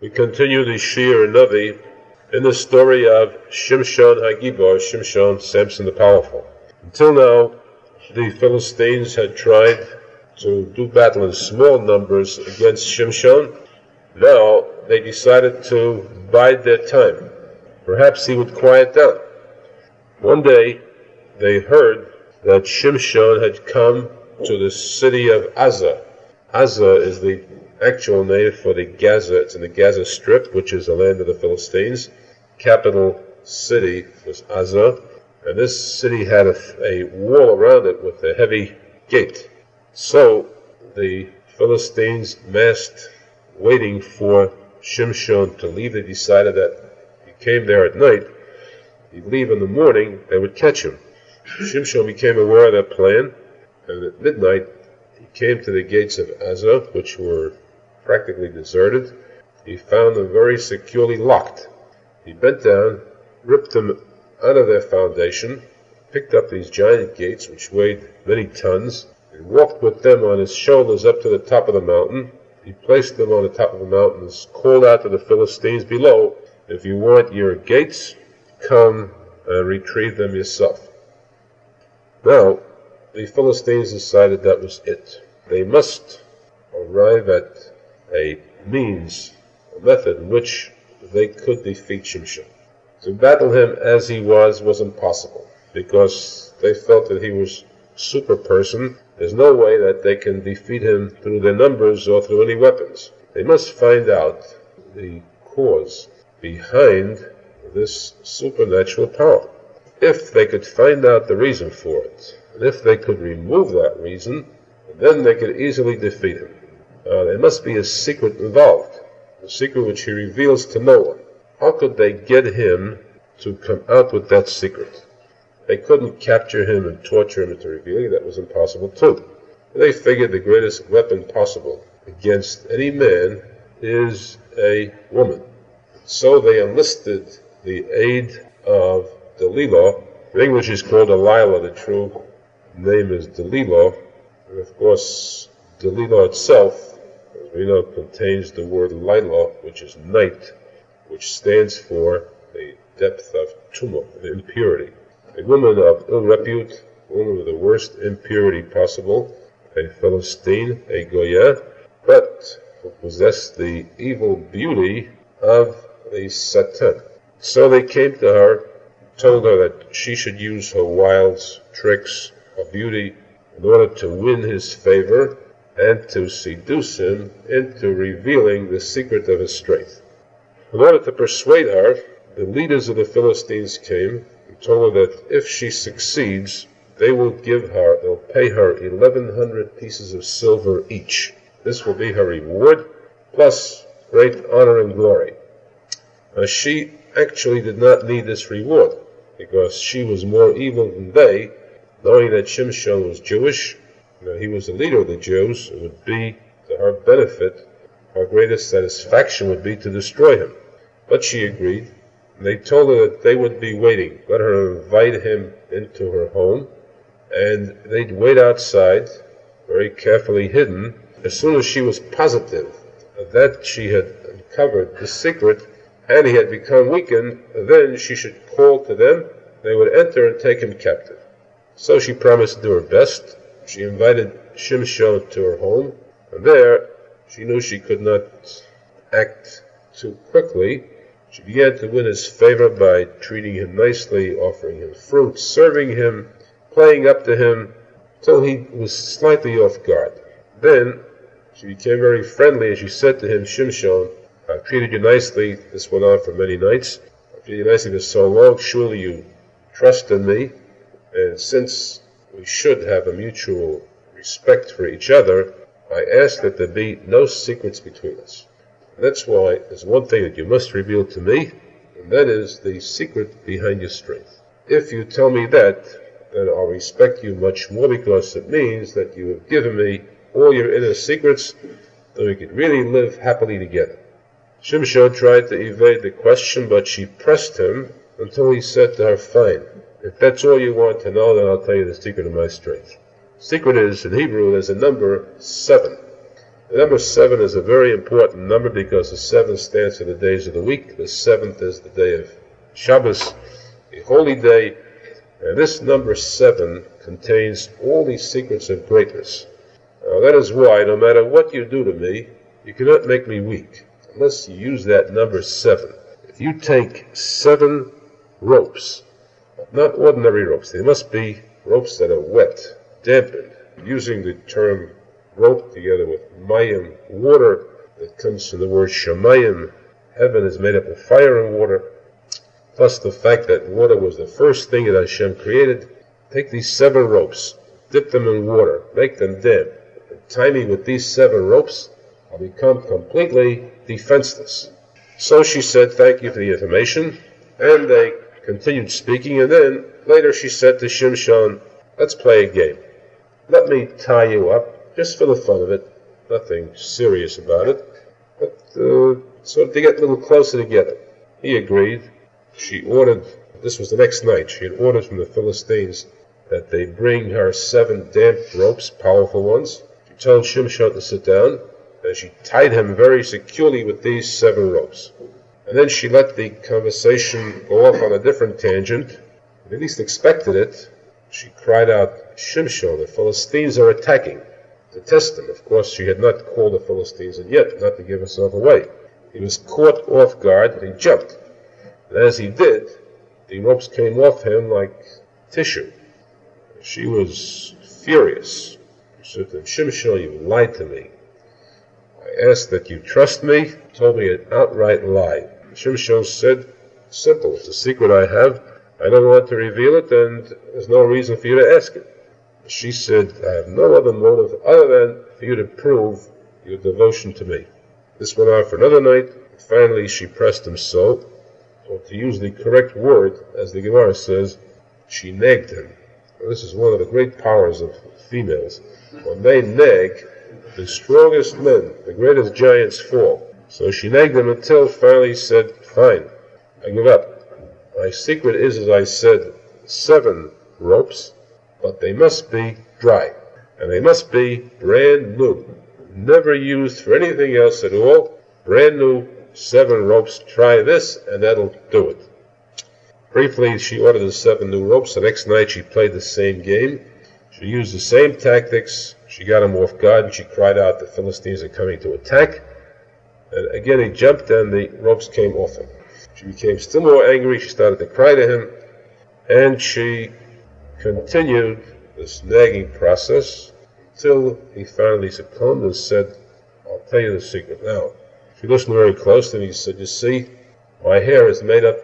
We continue the Shir Navi in the story of Shimshon Hagibor, Shimshon, Samson the Powerful. Until now, the Philistines had tried to do battle in small numbers against Shimshon. Now they decided to bide their time. Perhaps he would quiet down. One day they heard that Shimshon had come to the city of Azza. Azza is the actual name for the Gaza. It's in the Gaza Strip, which is the land of the Philistines. Capital city was Azza, and this city had a, a wall around it with a heavy gate. So the Philistines massed, waiting for Shimshon to leave. They decided that he came there at night. He'd leave in the morning, they would catch him. Shimshon became aware of their plan, and at midnight he came to the gates of Azza, which were practically deserted. He found them very securely locked. He bent down, ripped them out of their foundation, picked up these giant gates, which weighed many tons, and walked with them on his shoulders up to the top of the mountain. He placed them on the top of the mountain and called out to the Philistines below, If you want your gates, come and retrieve them yourself. Now, the Philistines decided that was it. They must arrive at a means, a method in which they could defeat Shimshon. To battle him as he was was impossible, because they felt that he was super person. There's no way that they can defeat him through their numbers or through any weapons. They must find out the cause behind this supernatural power. If they could find out the reason for it, and if they could remove that reason, then they could easily defeat him. Uh, there must be a secret involved, a secret which he reveals to no one. How could they get him to come out with that secret? They couldn't capture him and torture him into revealing. That was impossible too. They figured the greatest weapon possible against any man is a woman. So they enlisted the aid of Delilah. In English is called Delilah. The true name is Delilah. And of course, Delilah itself, we contains the word Lila, which is night, which stands for the depth of tumult, impurity. A woman of ill repute, woman with the worst impurity possible, a Philistine, a Goya, but who possessed the evil beauty of the Satan. So they came to her, told her that she should use her wiles, tricks, her beauty in order to win his favor and to seduce him into revealing the secret of his strength. In order to persuade her, the leaders of the Philistines came and told her that if she succeeds, they will give her, they'll pay her 1,100 pieces of silver each. This will be her reward, plus great honor and glory. Now, she actually did not need this reward, because she was more evil than they, knowing that Shimshon was Jewish, that he was the leader of the Jews, it would be to her benefit, her greatest satisfaction would be to destroy him. But she agreed. And they told her that they would be waiting. Let her invite him into her home, and they'd wait outside, very carefully hidden. As soon as she was positive that she had uncovered the secret, and he had become weakened, then she should call to them. They would enter and take him captive. So she promised to do her best. She invited Shimshon to her home, and there she knew she could not act too quickly. She began to win his favor by treating him nicely, offering him fruit, serving him, playing up to him, till he was slightly off guard. Then she became very friendly, and she said to him, Shimshon, I've treated you nicely. This went on for many nights. I've treated you nicely for so long. Surely you trust in me. And since we should have a mutual respect for each other, I ask that there be no secrets between us. That's why there's one thing that you must reveal to me, and that is the secret behind your strength. If you tell me that, then I'll respect you much more because it means that you have given me all your inner secrets, so we can really live happily together. Shimshon tried to evade the question, but she pressed him until he said to her, Fine, if that's all you want to know, then I'll tell you the secret of my strength. Secret is, in Hebrew, there's a number seven. The number seven is a very important number because the seven stands for the days of the week. The seventh is the day of Shabbos, a holy day. And this number seven contains all these secrets of greatness. Now, that is why, no matter what you do to me, you cannot make me weak unless you use that number seven. If you take seven ropes, not ordinary ropes, they must be ropes that are wet, dampened, using the term rope together with mayim, water that comes from the word shamayim. Heaven is made up of fire and water, plus the fact that water was the first thing that Hashem created. Take these seven ropes, dip them in water, make them damp, and tie me with these seven ropes, I'll become completely defenseless. So she said, Thank you for the information. And they continued speaking, and then later she said to Shimshon, Let's play a game. Let me tie you up, just for the fun of it. Nothing serious about it, but uh, sort of to get a little closer together. He agreed. She ordered, this was the next night, she had ordered from the Philistines that they bring her seven damp ropes, powerful ones. She told Shimshon to sit down, and she tied him very securely with these seven ropes. And then she let the conversation go off on a different tangent, at least expected it. She cried out, Shimshon, the Philistines are attacking. To test him, of course, she had not called the Philistines in yet, not to give herself away. He was caught off guard, and he jumped. And as he did, the ropes came off him like tissue. She was furious. She said to him, Shimshon, you lied to me. I asked that you trust me. Told me an outright lie. Shimshon said, Simple, it's a secret I have. I don't want to reveal it, and there's no reason for you to ask it. She said, I have no other motive other than for you to prove your devotion to me. This went on for another night. Finally, she pressed him so, or to use the correct word, as the Gemara says, she nagged him. This is one of the great powers of females. When they nag, the strongest men, the greatest giants fall. So she nagged him until finally he said, Fine, I give up. My secret is, as I said, seven ropes, but they must be dry. And they must be brand new. Never used for anything else at all. Brand new, seven ropes. Try this, and that'll do it. Briefly, she ordered the seven new ropes. The next night, she played the same game. She used the same tactics. She got him off guard, and she cried out, The Philistines are coming to attack. And again, he jumped, and the ropes came off him. She became still more angry. She started to cry to him, and she continued this nagging process until he finally succumbed and said, I'll tell you the secret now. She listened very close, and he said, You see, my hair is made up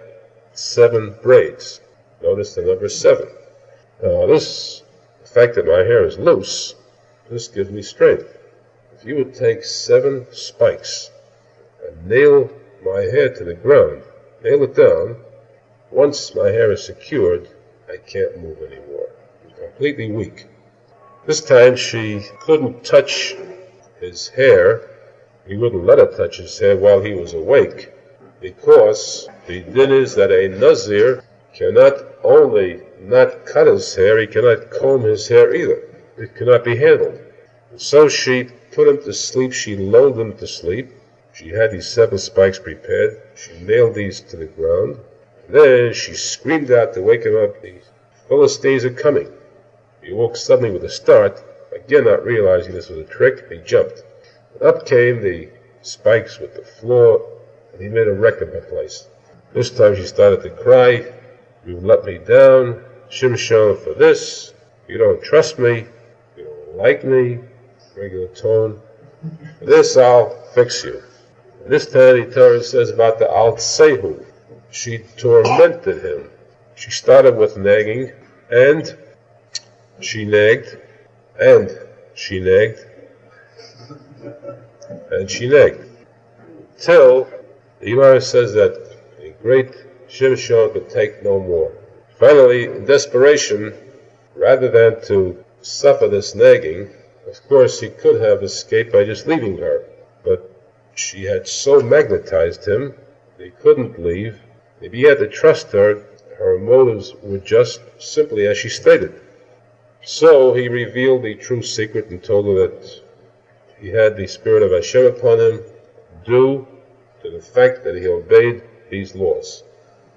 seven braids. Notice the number seven. Now, this, the fact that my hair is loose, this gives me strength. If you would take seven spikes and nail my hair to the ground, nail it down, once my hair is secured, I can't move anymore. I'm completely weak. This time she couldn't touch his hair. He wouldn't let her touch his hair while he was awake because the din is that a Nazir cannot only not cut his hair, he cannot comb his hair either. It cannot be handled. So she put him to sleep, she lulled him to sleep. She had these seven spikes prepared. She nailed these to the ground. Then she screamed out to wake him up. The Philistines are coming. He woke suddenly with a start, again not realizing this was a trick. He jumped. Up came the spikes with the floor, and he made a wreck of the place. This time she started to cry. You let me down, Shimshon, for this. You don't trust me. You don't like me. Regular tone. This I'll fix you. This time the Torah says about the Al Sehu. She tormented him. She started with nagging, and she nagged, and she nagged, and she nagged. Till the Gemara says that a great Shimshon could take no more. Finally, in desperation, rather than to suffer this nagging, of course he could have escaped by just leaving her, she had so magnetized him he couldn't leave. If he had to trust her, her motives were just simply as she stated. So he revealed the true secret and told her that he had the spirit of Hashem upon him due to the fact that he obeyed these laws.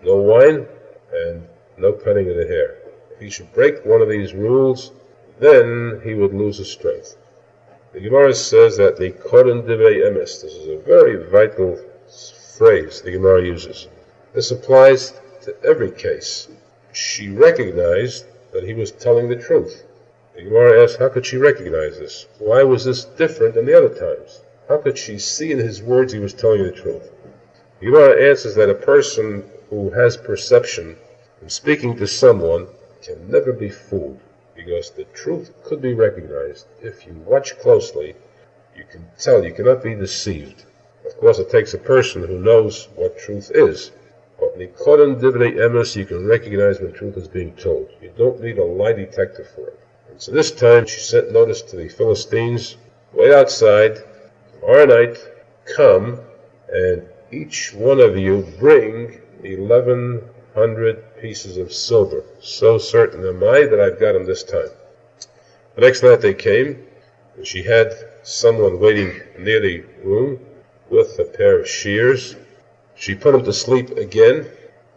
No wine and no cutting of the hair. If he should break one of these rules, then he would lose his strength. The Gemara says that the Koren Divrei Emes, this is a very vital phrase the Gemara uses. This applies to every case. She recognized that he was telling the truth. The Gemara asks, how could she recognize this? Why was this different than the other times? How could she see in his words he was telling the truth? The Gemara answers that a person who has perception in speaking to someone can never be fooled because the truth could be recognized. If you watch closely, you can tell, you cannot be deceived. Of course, it takes a person who knows what truth is. But Nikodim Divrei Emes, you can recognize when truth is being told. You don't need a lie detector for it. And so this time she sent notice to the Philistines, wait outside, tomorrow night, come, and each one of you bring 1100 pieces of silver. So certain am I that I've got them this time. The next night they came, and she had someone waiting near the room with a pair of shears. She put him to sleep again,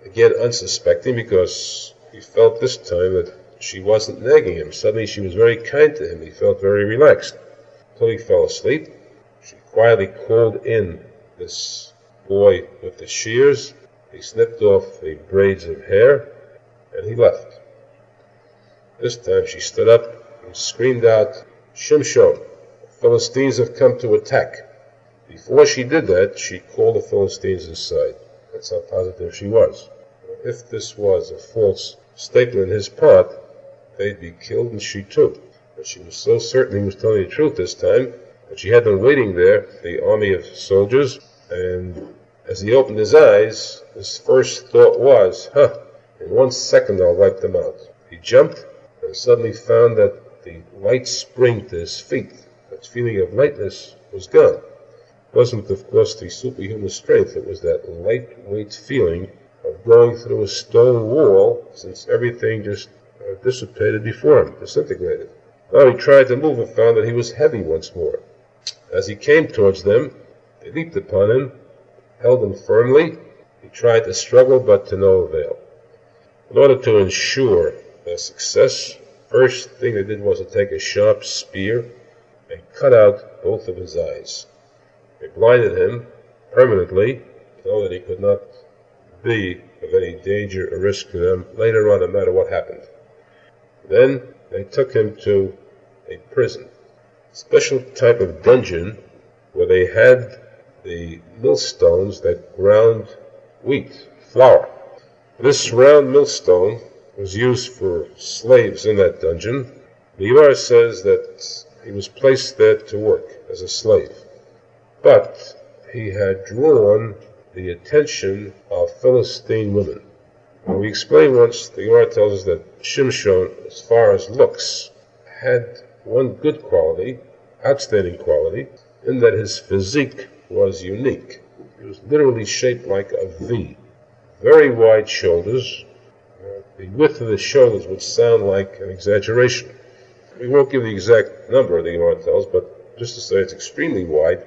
again unsuspecting, because he felt this time that she wasn't nagging him. Suddenly she was very kind to him. He felt very relaxed. Until he fell asleep, she quietly called in this boy with the shears. He snipped off the braids of hair, and he left. This time she stood up and screamed out, Shimshon, the Philistines have come to attack. Before she did that, she called the Philistines aside. That's how positive she was. If this was a false statement on his part, they'd be killed and she too. But she was so certain he was telling the truth this time that she had them waiting there, the army of soldiers, and as he opened his eyes, his first thought was, huh, in one second I'll wipe them out. He jumped and suddenly found that the light spring to his feet, that feeling of lightness, was gone. It wasn't, of course, the superhuman strength, it was that lightweight feeling of going through a stone wall, since everything just uh, dissipated before him, disintegrated. Now he tried to move and found that he was heavy once more. As he came towards them, they leaped upon him, held him firmly. He tried to struggle, but to no avail. In order to ensure their success, first thing they did was to take a sharp spear and cut out both of his eyes. They blinded him permanently, so that he could not be of any danger or risk to them later on, no matter what happened. Then they took him to a prison, a special type of dungeon where they had the millstones that ground wheat, flour. This round millstone was used for slaves in that dungeon. The Gemara says that he was placed there to work as a slave. But he had drawn the attention of Philistine women. Now we explained once, the Gemara tells us that Shimshon, as far as looks, had one good quality, outstanding quality, in that his physique was unique. He was literally shaped like a V. Very wide shoulders. Uh, the width of the shoulders would sound like an exaggeration. We won't give the exact number of the Gemara but just to say it's extremely wide.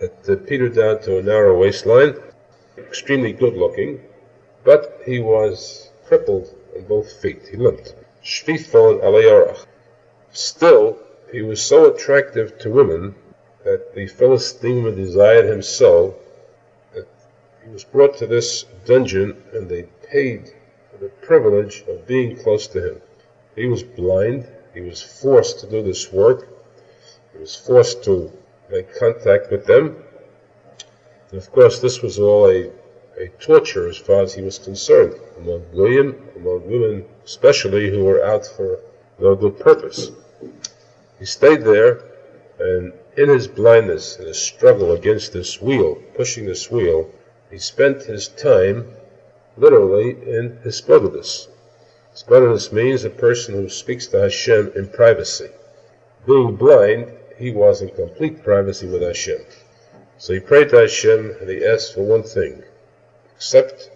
It uh, petered down to a narrow waistline. Extremely good looking but he was crippled in both feet. He limped. Shvifon alayarach. Still, he was so attractive to women that the Philistine desired him so that he was brought to this dungeon and they paid for the privilege of being close to him. He was blind. He was forced to do this work. He was forced to make contact with them. And of course, this was all a a torture as far as he was concerned among women, among women especially who were out for no good purpose. He stayed there, and in his blindness, in his struggle against this wheel, pushing this wheel, he spent his time literally in hisbodedus. Hisbodedus means a person who speaks to Hashem in privacy. Being blind, he was in complete privacy with Hashem. So he prayed to Hashem and he asked for one thing Accept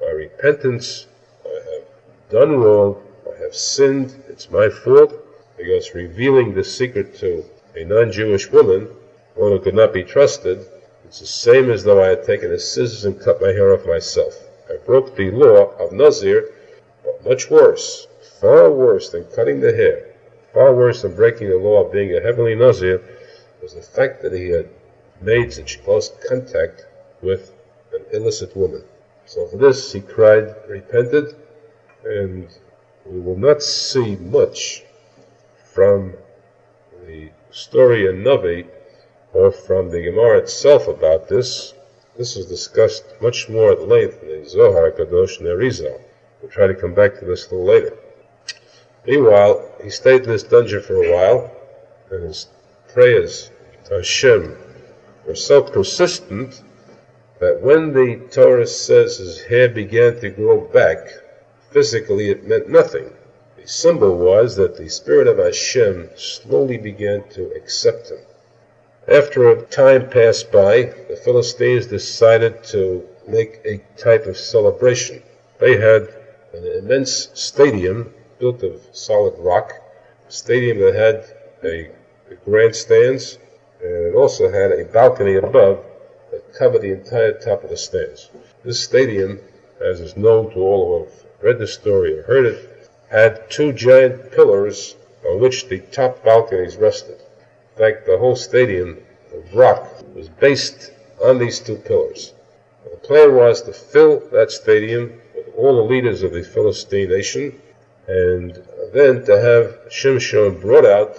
my repentance. I have done wrong. I have sinned. It's my fault because revealing the secret to a non-Jewish woman, one who could not be trusted, it's the same as though I had taken a scissors and cut my hair off myself. I broke the law of Nazir, but much worse, far worse than cutting the hair, far worse than breaking the law of being a heavenly Nazir, was the fact that he had made such close contact with an illicit woman. So for this he cried, repented, and we will not see much from the story in Navi or from the Gemara itself about this. This is discussed much more at length in the Zohar Kadosh and. We'll try to come back to this a little later. Meanwhile, he stayed in this dungeon for a while, and his prayers to Hashem were so persistent that when the Torah says his hair began to grow back, physically it meant nothing. Symbol was that the Spirit of Hashem slowly began to accept him. After a time passed by, the Philistines decided to make a type of celebration. They had an immense stadium built of solid rock, a stadium that had a, a grandstands, and it also had a balcony above that covered the entire top of the stands. This stadium, as is known to all who have read the story or heard it, had two giant pillars on which the top balconies rested. In fact, the whole stadium of rock was based on these two pillars. The plan was to fill that stadium with all the leaders of the Philistine nation, and then to have Shimshon brought out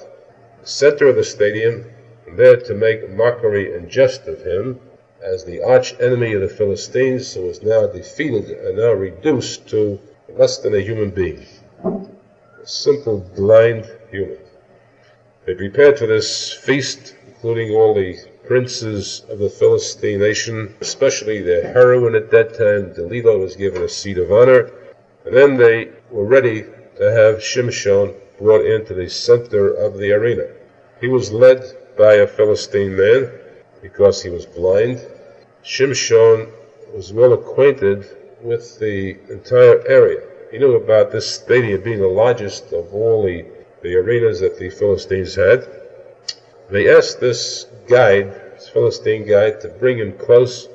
the center of the stadium, and there to make mockery and jest of him as the arch enemy of the Philistines, who was now defeated and now reduced to less than a human being, simple blind human. They prepared for this feast including all the princes of the Philistine nation, especially the heroine at that time, Delilah, was given a seat of honor. And then they were ready to have Shimshon brought into the center of the arena. He was led by a Philistine man because he was blind. Shimshon was well acquainted with the entire area. He knew about this stadium being the largest of all the, the arenas that the Philistines had. They asked this guide, this Philistine guide, to bring him close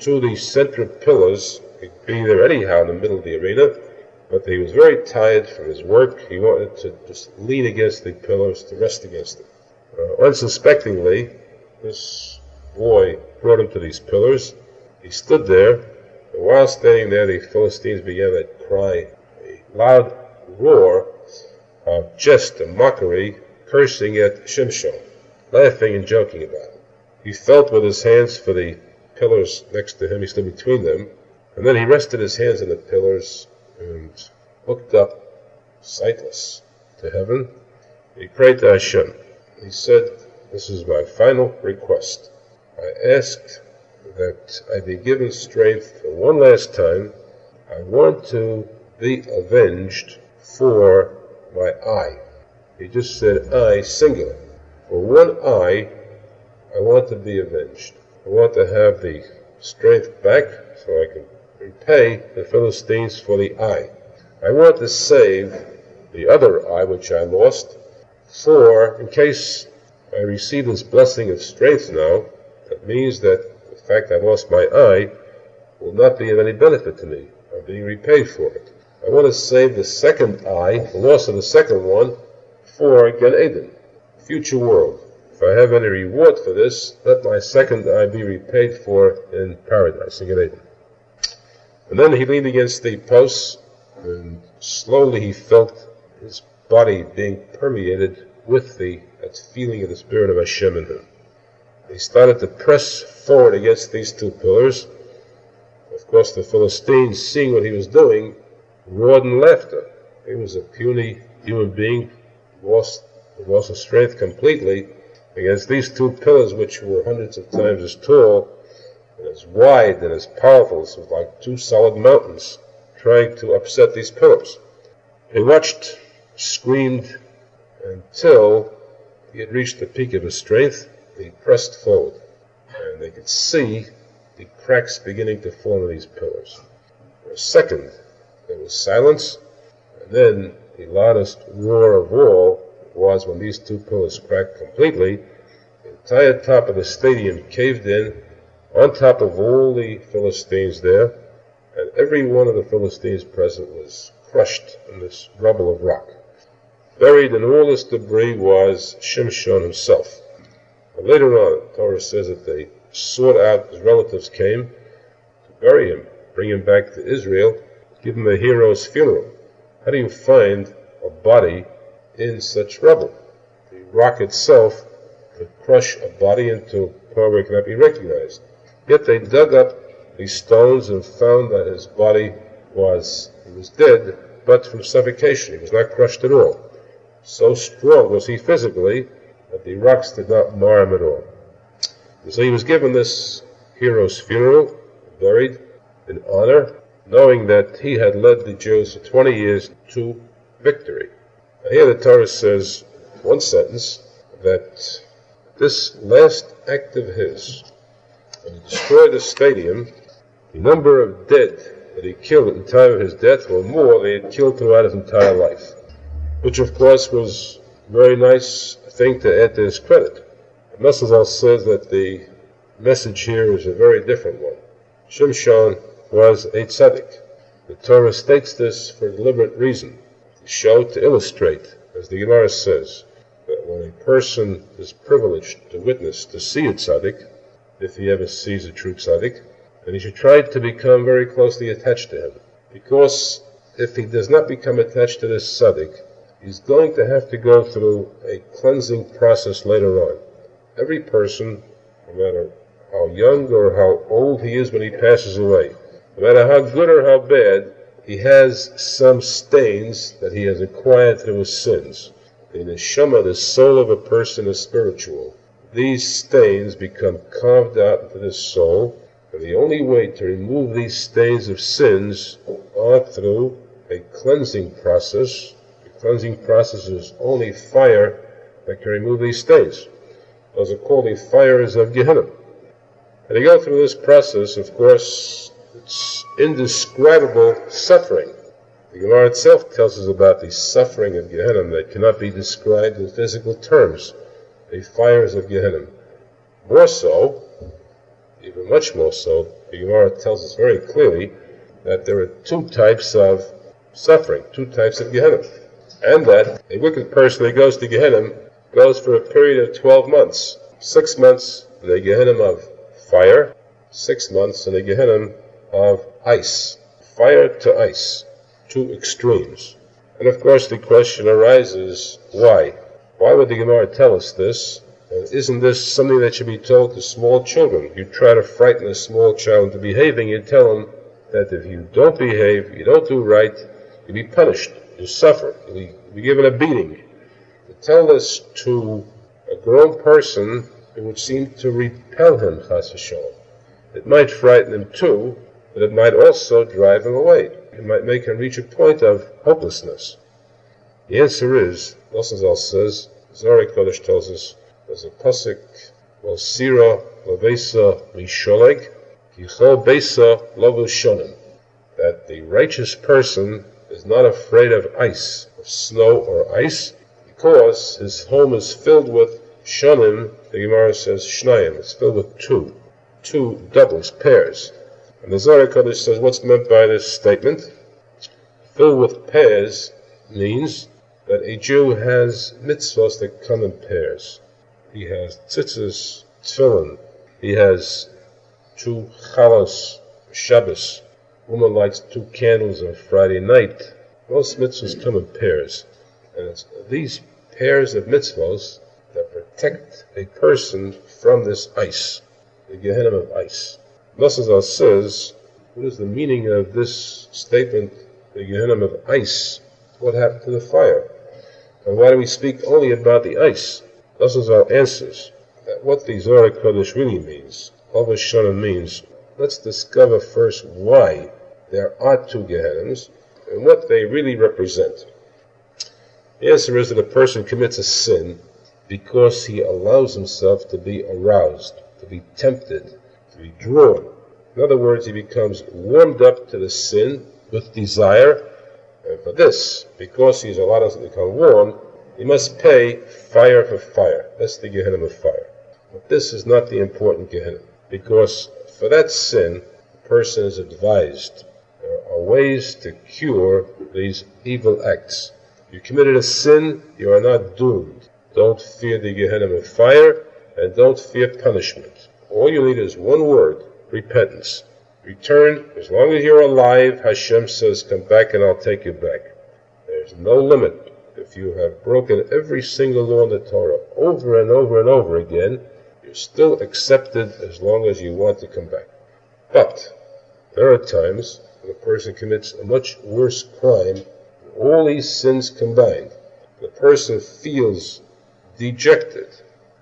to the central pillars. He'd be there anyhow in the middle of the arena, but he was very tired from his work. He wanted to just lean against the pillars, to rest against them. Uh, unsuspectingly, this boy brought him to these pillars. He stood there, while standing there, the Philistines began to cry a loud roar of jest and mockery, cursing at Shimshon laughing and joking about it. He felt with his hands for the pillars next to him, he stood between them, and then he rested his hands on the pillars and looked up, sightless, to heaven. He prayed to Hashem. He said, This is my final request. I asked that I be given strength for one last time. I want to be avenged for my eye. He just said I, singular. For one eye, I want to be avenged. I want to have the strength back so I can repay the Philistines for the eye. I want to save the other eye which I lost, for in case I receive this blessing of strength now, that means that fact I lost my eye will not be of any benefit to me. I'm being repaid for it. I want to save the second eye, the loss of the second one, for Gan Eden future world. If I have any reward for this, let my second eye be repaid for in paradise, in Eden. And then he leaned against the post, and slowly he felt his body being permeated with the that feeling of the spirit of Hashem in him. He started to press forward against these two pillars. Of course, the Philistines, seeing what he was doing, roared in laughter. He was a puny human being, lost lost his strength completely against these two pillars, which were hundreds of times as tall and as wide and as powerful. as like two solid mountains trying to upset these pillars. He watched, screamed, until he had reached the peak of his strength. He pressed forward, and they could see the cracks beginning to form in these pillars. For a second, there was silence, and then the loudest roar of all was when these two pillars cracked completely The entire top of the stadium caved in, on top of all the Philistines there, and every one of the Philistines present was crushed in this rubble of rock. Buried in all this debris was Shimshon himself. Later on, Torah says that they sought out, his relatives came to bury him, bring him back to Israel, give him a hero's funeral. How do you find a body in such rubble? The rock itself could crush a body into a point where it cannot be recognized. Yet they dug up these stones and found that his body was, he was dead, but from suffocation. He was not crushed at all. So strong was he physically that the rocks did not mar him at all. And so he was given this hero's funeral, buried in honor, knowing that he had led the Jews for 20 years to victory. Now here the Torah says, one sentence, that this last act of his, when he destroyed the stadium, the number of dead that he killed at the time of his death were more than he had killed throughout his entire life, which of course was very nice thing to add to his credit. Mesazal says that the message here is a very different one. Shimshon was a tzaddik. The Torah states this for a deliberate reason, to show, to illustrate, as the Gemara says, that when a person is privileged to witness, to see a tzaddik, if he ever sees a true tzaddik, then he should try to become very closely attached to him. Because if he does not become attached to this tzaddik, he's going to have to go through a cleansing process later on. Every person, no matter how young or how old he is when he passes away, no matter how good or how bad, he has some stains that he has acquired through his sins. In the neshama, the soul of a person, is spiritual. These stains become carved out into the soul, and the only way to remove these stains of sins are through a cleansing process. Cleansing process is only fire that can remove these stains. Those are called the fires of Gehenna. And to go through this process, of course, it's indescribable suffering. The Gemara itself tells us about the suffering of Gehenna that cannot be described in physical terms. The fires of Gehenna. More so, even much more so, the Gemara tells us very clearly that there are two types of suffering, two types of Gehenna. And that a wicked person that goes to Gehenna goes for a period of 12 months. Six months in the Gehenna of fire, six months in the Gehenna of ice. Fire to ice two extremes. And of course, the question arises why? Why would the Gemara tell us this? And isn't this something that should be told to small children? You try to frighten a small child into behaving, you tell him that if you don't behave, you don't do right, you'll be punished, you suffer, you'll be, you'll given a beating. To tell this to a grown person, it would seem to repel him, chas. It might frighten him too, but it might also drive him away it might make him reach a point of hopelessness? The answer is, Nosazal says, Zohar Kodesh tells us, there's a pasuk, Well Sira Lavesa Misholeg, Kichol Besa Lovushonim, that the righteous person not afraid of ice, of snow or ice, because his home is filled with shonim, the Gemara says shnayim, it's filled with two, two doubles, pairs. And the Zohar Kodesh says what's meant by this statement. Filled with pairs means that a Jew has mitzvahs that come in pairs. He has tzitzis, tefillin. He has two chalos, Shabbos. Woman lights two candles on Friday night. Most mitzvahs come in pairs. And it's these pairs of mitzvahs that protect a person from this ice, the Gehenna of ice. Nosazal says, what is the meaning of this statement, the Gehenna of ice? What happened to the fire? And why do we speak only about the ice? Nosazal answers that what the Zohar Kodesh really means, Shana means, let's discover first why there are two Gehennas and what they really represent. The answer is that a person commits a sin because he allows himself to be aroused, to be tempted, to be drawn. In other words, he becomes warmed up to the sin with desire, and for this, because he's allowed himself to become warm, he must pay fire for fire. That's the Gehenna of fire. But this is not the important Gehenna, because for that sin, the person is advised. There are ways to cure these evil acts. You committed a sin, you are not doomed. Don't fear the Gehenna of fire, and don't fear punishment. All you need is one word, repentance. Return, as long as you're alive, Hashem says, come back and I'll take you back. There's no limit. If you have broken every single law in the Torah over and over and over again, you're still accepted as long as you want to come back. But there are times a person commits a much worse crime, all these sins combined. The person feels dejected,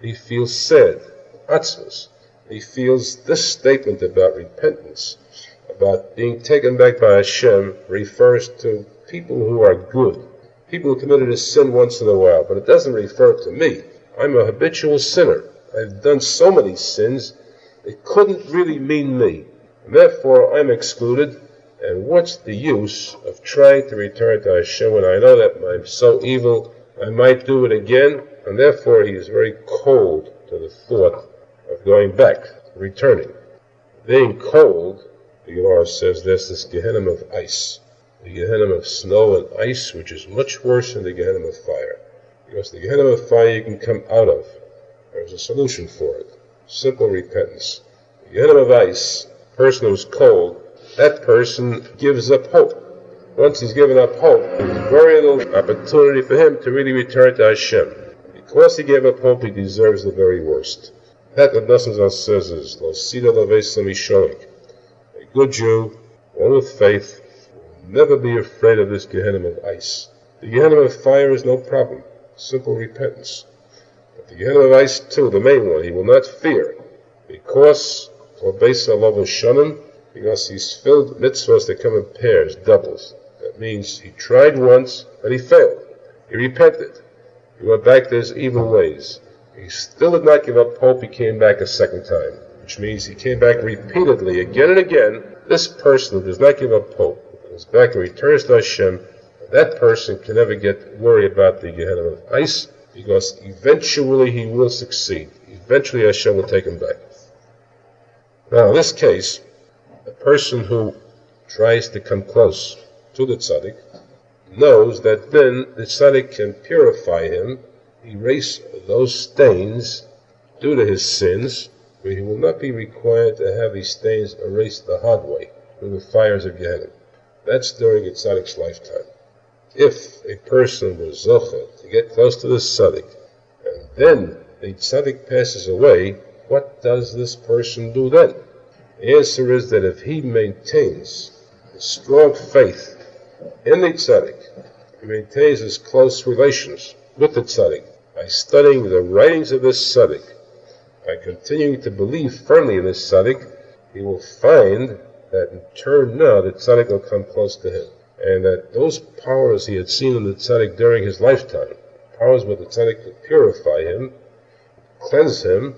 he feels sad, atzvus, he feels this statement about repentance, about being taken back by Hashem, refers to people who are good, people who committed a sin once in a while, but it doesn't refer to me. I'm a habitual sinner. I've done so many sins, it couldn't really mean me. And therefore, I'm excluded. And what's the use of trying to return to Hashem when I know that I'm so evil, I might do it again? And therefore, he is very cold to the thought of going back, returning. Being cold, the Gemara says there's this Gehenna of ice, the Gehenna of snow and ice, which is much worse than the Gehenna of fire. Because the Gehenna of fire you can come out of. There's a solution for it. Simple repentance. The Gehenna of ice, person who's cold, that person gives up hope. Once he's given up hope, there's very little opportunity for him to really return to Hashem. Because he gave up hope, he deserves the very worst. That the Nassim says is Losida Lavesamishalik. A good Jew, one with faith, will never be afraid of this Gehenna of ice. The Gehenna of fire is no problem, simple repentance. But the Gehenna of ice, too, the main one, he will not fear, because for Beis Shunim, because he's filled mitzvahs that come in pairs, doubles. That means he tried once, but he failed. He repented. He went back to his evil ways. He still did not give up hope. He came back a second time, which means he came back repeatedly, again and again. This person who does not give up hope, goes back and returns to Hashem, that person can never get worried about the Gehenna of ice, because eventually he will succeed. Eventually Hashem will take him back. Now, in this case, a person who tries to come close to the tzaddik knows that then the tzaddik can purify him erase those stains due to his sins, he will not be required to have these stains erased the hard way through the fires of Gehenna. That's during a tzaddik's lifetime. If a person was zocha to get close to the tzaddik, and then the tzaddik passes away, what does this person do then? The answer is that if he maintains a strong faith in the tzaddik, he maintains his close relations with the tzaddik, by studying the writings of this tzaddik, by continuing to believe firmly in this tzaddik, he will find that in turn now the tzaddik will come close to him. And that those powers he had seen in the tzaddik during his lifetime, powers where the tzaddik could purify him, cleanse him,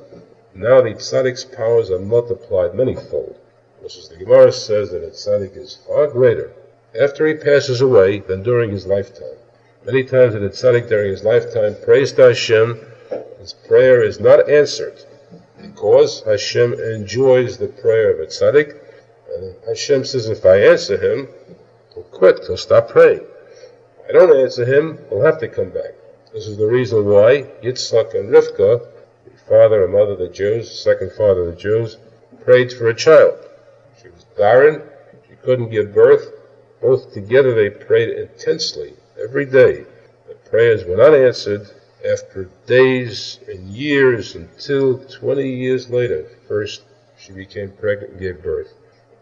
now the tzaddik's powers are multiplied manyfold. Which the Gemara says that a tzaddik is far greater after he passes away than during his lifetime. Many times in the tzaddik during his lifetime prays to Hashem, his prayer is not answered because Hashem enjoys the prayer of a tzaddik, and Hashem says, if I answer him, he'll quit, he'll stop praying. If I don't answer him, he'll have to come back. This is the reason why Yitzchak and Rivka, father and mother the Jews, second father the Jews, prayed for a child. She was barren, she couldn't give birth. Both together they prayed intensely every day. The prayers were not answered after days and years until 20 years later. First, she became pregnant and gave birth.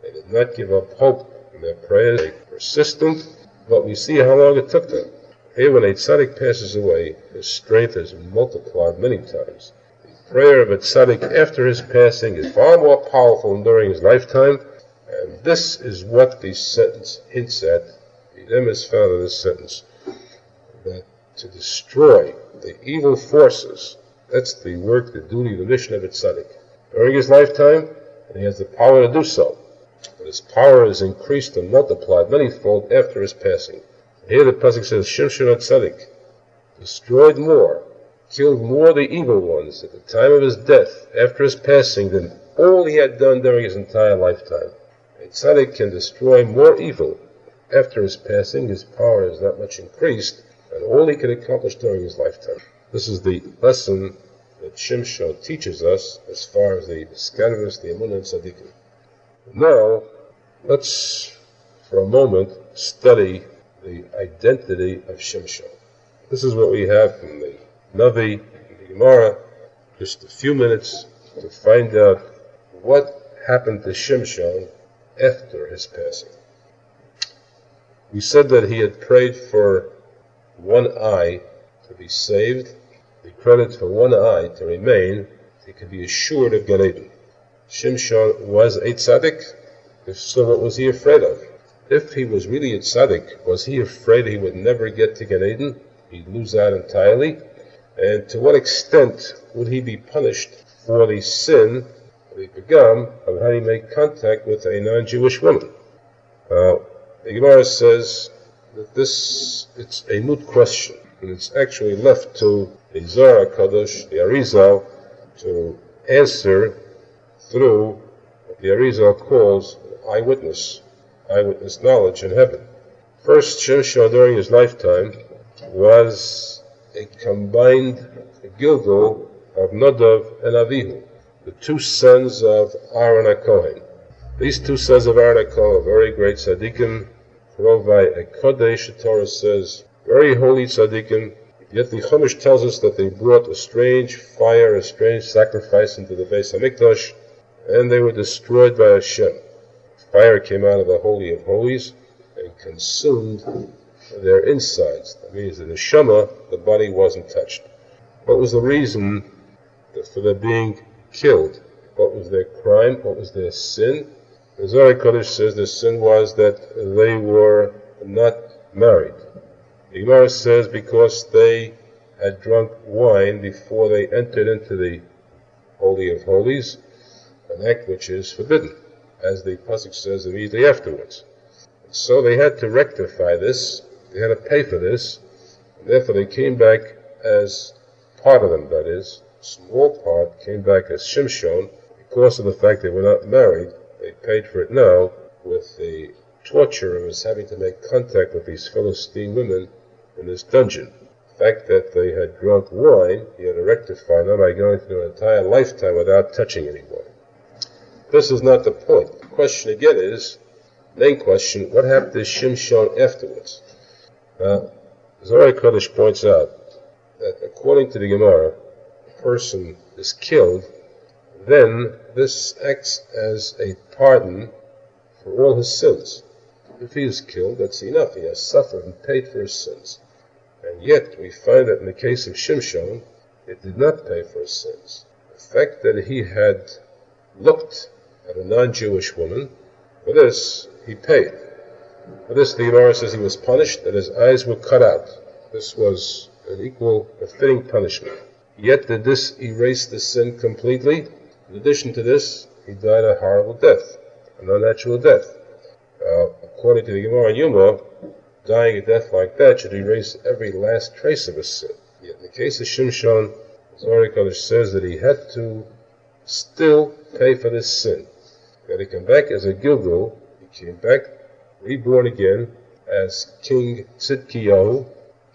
They did not give up hope in their prayers. They persistent, but we see how long it took them. Here, when a tzaddik passes away, his strength is multiplied many times. Prayer of a tzaddik after his passing is far more powerful than during his lifetime, and this is what the sentence hints at the M is found in this sentence that to destroy the evil forces, that's the work, the duty, the mission of a tzaddik. During his lifetime, and he has the power to do so. But his power is increased and multiplied manyfold after his passing. Here the pasuk says, Shimshon tzaddik, destroyed more killed more the evil ones at the time of his death, after his passing, than all he had done during his entire lifetime. A tzaddik can destroy more evil after his passing. His power is not much increased, and all he could accomplish during his lifetime. This is the lesson that Shimshon teaches us as far as the Skadrus, the Amun and Tzaddikim. Now, let's for a moment study the identity of Shimshon. This is what we have from the Navi the Gemara, just a few minutes to find out what happened to Shimshon after his passing. We said that he had prayed for one eye to be saved, the credit for one eye to remain, he could be assured of Gan Eden. Shimshon was a tzaddik. If so, what was he afraid of? If he was really a tzaddik, was he afraid he would never get to Gan Eden? He'd lose out entirely? And to what extent would he be punished for the sin the Pagam of how he made contact with a non-Jewish woman. Uh, the Gemara says that this it's a moot question, and it's actually left to the Zohar Kadosh, the Arizal, to answer through what the Arizal calls eyewitness, eyewitness knowledge in heaven. First, Shimshon during his lifetime was a combined Gilgul of Nadav and Avihu the two sons of Aaron HaKohen. These two sons of Aaron are very great tzaddikim. Rovai a Kodesh, the Torah says, very holy tzaddikim. Yet the Chumash tells us that they brought a strange fire, a strange sacrifice into the Beis Hamikdash, and they were destroyed by Hashem. Fire came out of the Holy of Holies and consumed their insides. That means the Shema, the body wasn't touched. What was the reason for their being killed. What was their crime? What was their sin? The Zohar Kodesh says the sin was that they were not married. The Gemara says because they had drunk wine before they entered into the Holy of Holies, an act which is forbidden, as the Pasuk says immediately afterwards. So they had to rectify this, they had to pay for this, and therefore they came back as part of them, that is, small part came back as Shimshon because of the fact they were not married. They paid for it now with the torture of his having to make contact with these Philistine women in this dungeon. The fact that they had drunk wine, he had to rectify now by going through an entire lifetime without touching anyone. This is not the point. The question again is, main question, what happened to Shimshon afterwards? Now, Zohar Kodesh points out that according to the Gemara, a person is killed, then this acts as a pardon for all his sins. If he is killed, that's enough. He has suffered and paid for his sins. And yet, we find that in the case of Shimshon, it did not pay for his sins. The fact that he had looked at a non-Jewish woman, for this, he paid. For this, the Gemara says he was punished, that his eyes were cut out. This was an equal, a fitting punishment. Yet did this erase the sin completely? In addition to this, he died a horrible death, an unnatural death. Uh, according to the Gemara Yuma, dying a death like that should erase every last trace of a sin. Yet in the case of Shimshon, Zohar Kodesh says that he had to still pay for this sin. That he came back as a Gilgul, he came back reborn again as King Tzidkiyahu,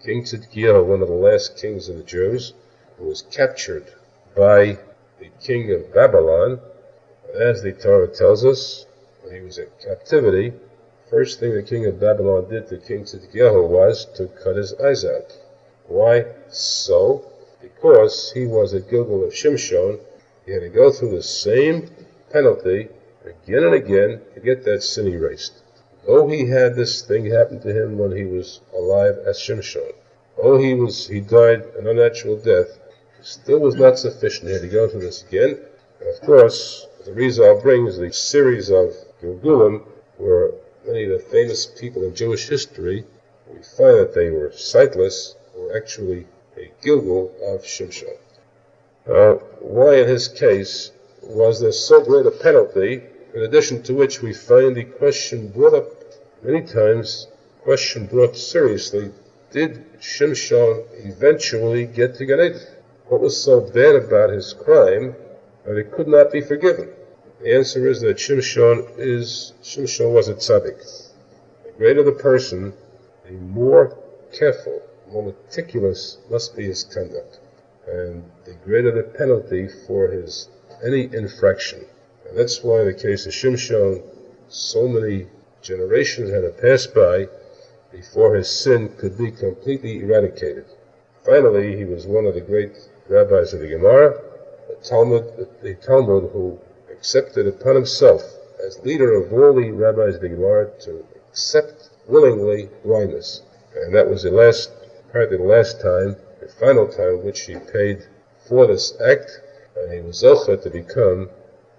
King Tzidkiyahu, one of the last kings of the Jews, who was captured by the king of Babylon. As the Torah tells us, when he was in captivity, first thing the king of Babylon did to King Tzidkiyahu was to cut his eyes out. Why so? Because he was a Gilgul of Shimshon, he had to go through the same penalty again and again to get that sin erased. Though he had this thing happen to him when he was alive as Shimshon, Oh, he was he died an unnatural death, still was not sufficient. He had to go through this again. And of course, the Arizal brings the series of Gilgulim, where many of the famous people in Jewish history, we find that they were sightless, were actually a Gilgul of Shimshon. Uh, why in his case was there so great a penalty, in addition to which we find the question brought up many times, question brought seriously, did Shimshon eventually get to Gan Eden? what was so bad about his crime that it could not be forgiven? The answer is that Shimshon is Shimshon was a tzaddik. The greater the person, the more careful, more meticulous must be his conduct, and the greater the penalty for his any infraction. And that's why in the case of Shimshon, so many generations had to pass by before his sin could be completely eradicated. Finally, he was one of the great rabbis of the Gemara, the Talmud, the Talmud who accepted upon himself as leader of all the rabbis of the Gemara to accept willingly blindness. And that was the last, apparently the last time, the final time which he paid for this act, and he was Zocha to become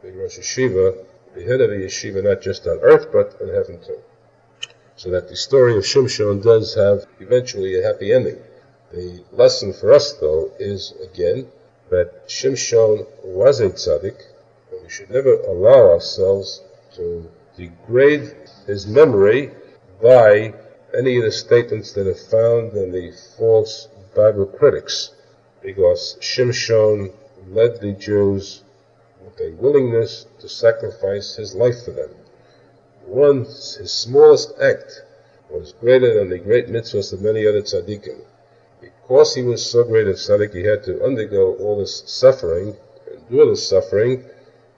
the Rosh Yeshiva, the head of the yeshiva not just on earth but in heaven too. So that the story of Shimshon does have eventually a happy ending. The lesson for us, though, is again that Shimshon was a tzaddik, and we should never allow ourselves to degrade his memory by any of the statements that are found in the false Bible critics, because Shimshon led the Jews with a willingness to sacrifice his life for them. Once his smallest act was greater than the great mitzvahs of many other tzaddikim because he was so great a tzaddik, he had to undergo all this suffering, endure this suffering,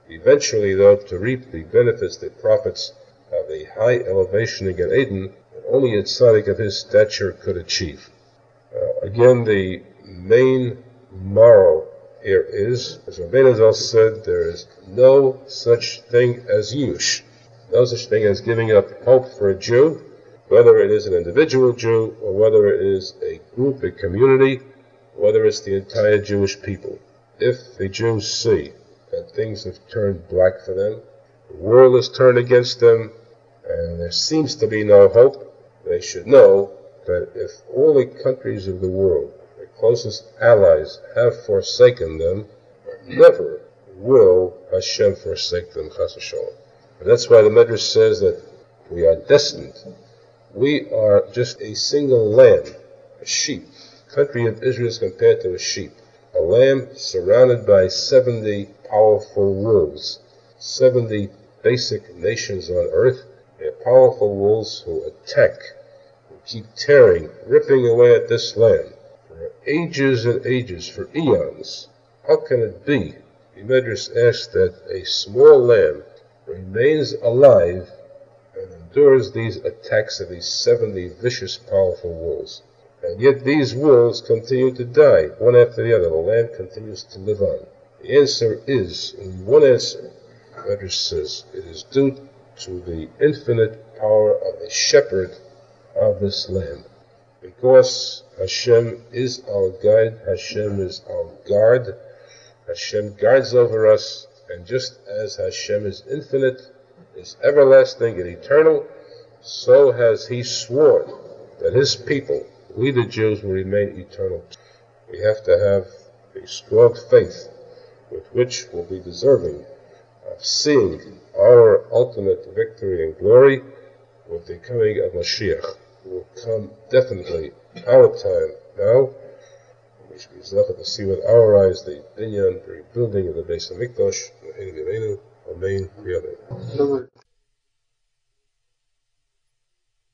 eventually, though, to reap the benefits, the profits of a high elevation in Eden that only a tzaddik of his stature could achieve. Uh, again, the main moral here is, as Rabbeinu Zal said, there is no such thing as yush, no such thing as giving up hope for a Jew, whether it is an individual Jew or whether it is a group, a community, whether it's the entire Jewish people. If the Jews see that things have turned black for them, the world has turned against them, and there seems to be no hope, they should know that if all the countries of the world, closest allies, have forsaken them, never will Hashem forsake them, And that's why the Medrash says that we are destined we are just a single lamb, a sheep. The country of Israel is compared to a sheep, a lamb surrounded by 70 powerful wolves, 70 basic nations on earth. They're powerful wolves who attack, who keep tearing, ripping away at this lamb ages and ages, for eons. How can it be? The Medrash asks that a small lamb remains alive and endures these attacks of these 70 vicious, powerful wolves. And yet these wolves continue to die, one after the other. The lamb continues to live on. The answer is, in one answer, Medrash says, it is due to the infinite power of the shepherd of this lamb. Because Hashem is our guide, Hashem is our guard, Hashem guides over us, and just as Hashem is infinite, is everlasting and eternal, so has he sworn that his people, we the Jews, will remain eternal. We have to have a strong faith with which we'll be deserving of seeing our ultimate victory and glory with the coming of Mashiach, who will come definitely our time now. We should be to see with our eyes the binyan, the rebuilding of the Beis Hamikdash, Amen. Amen.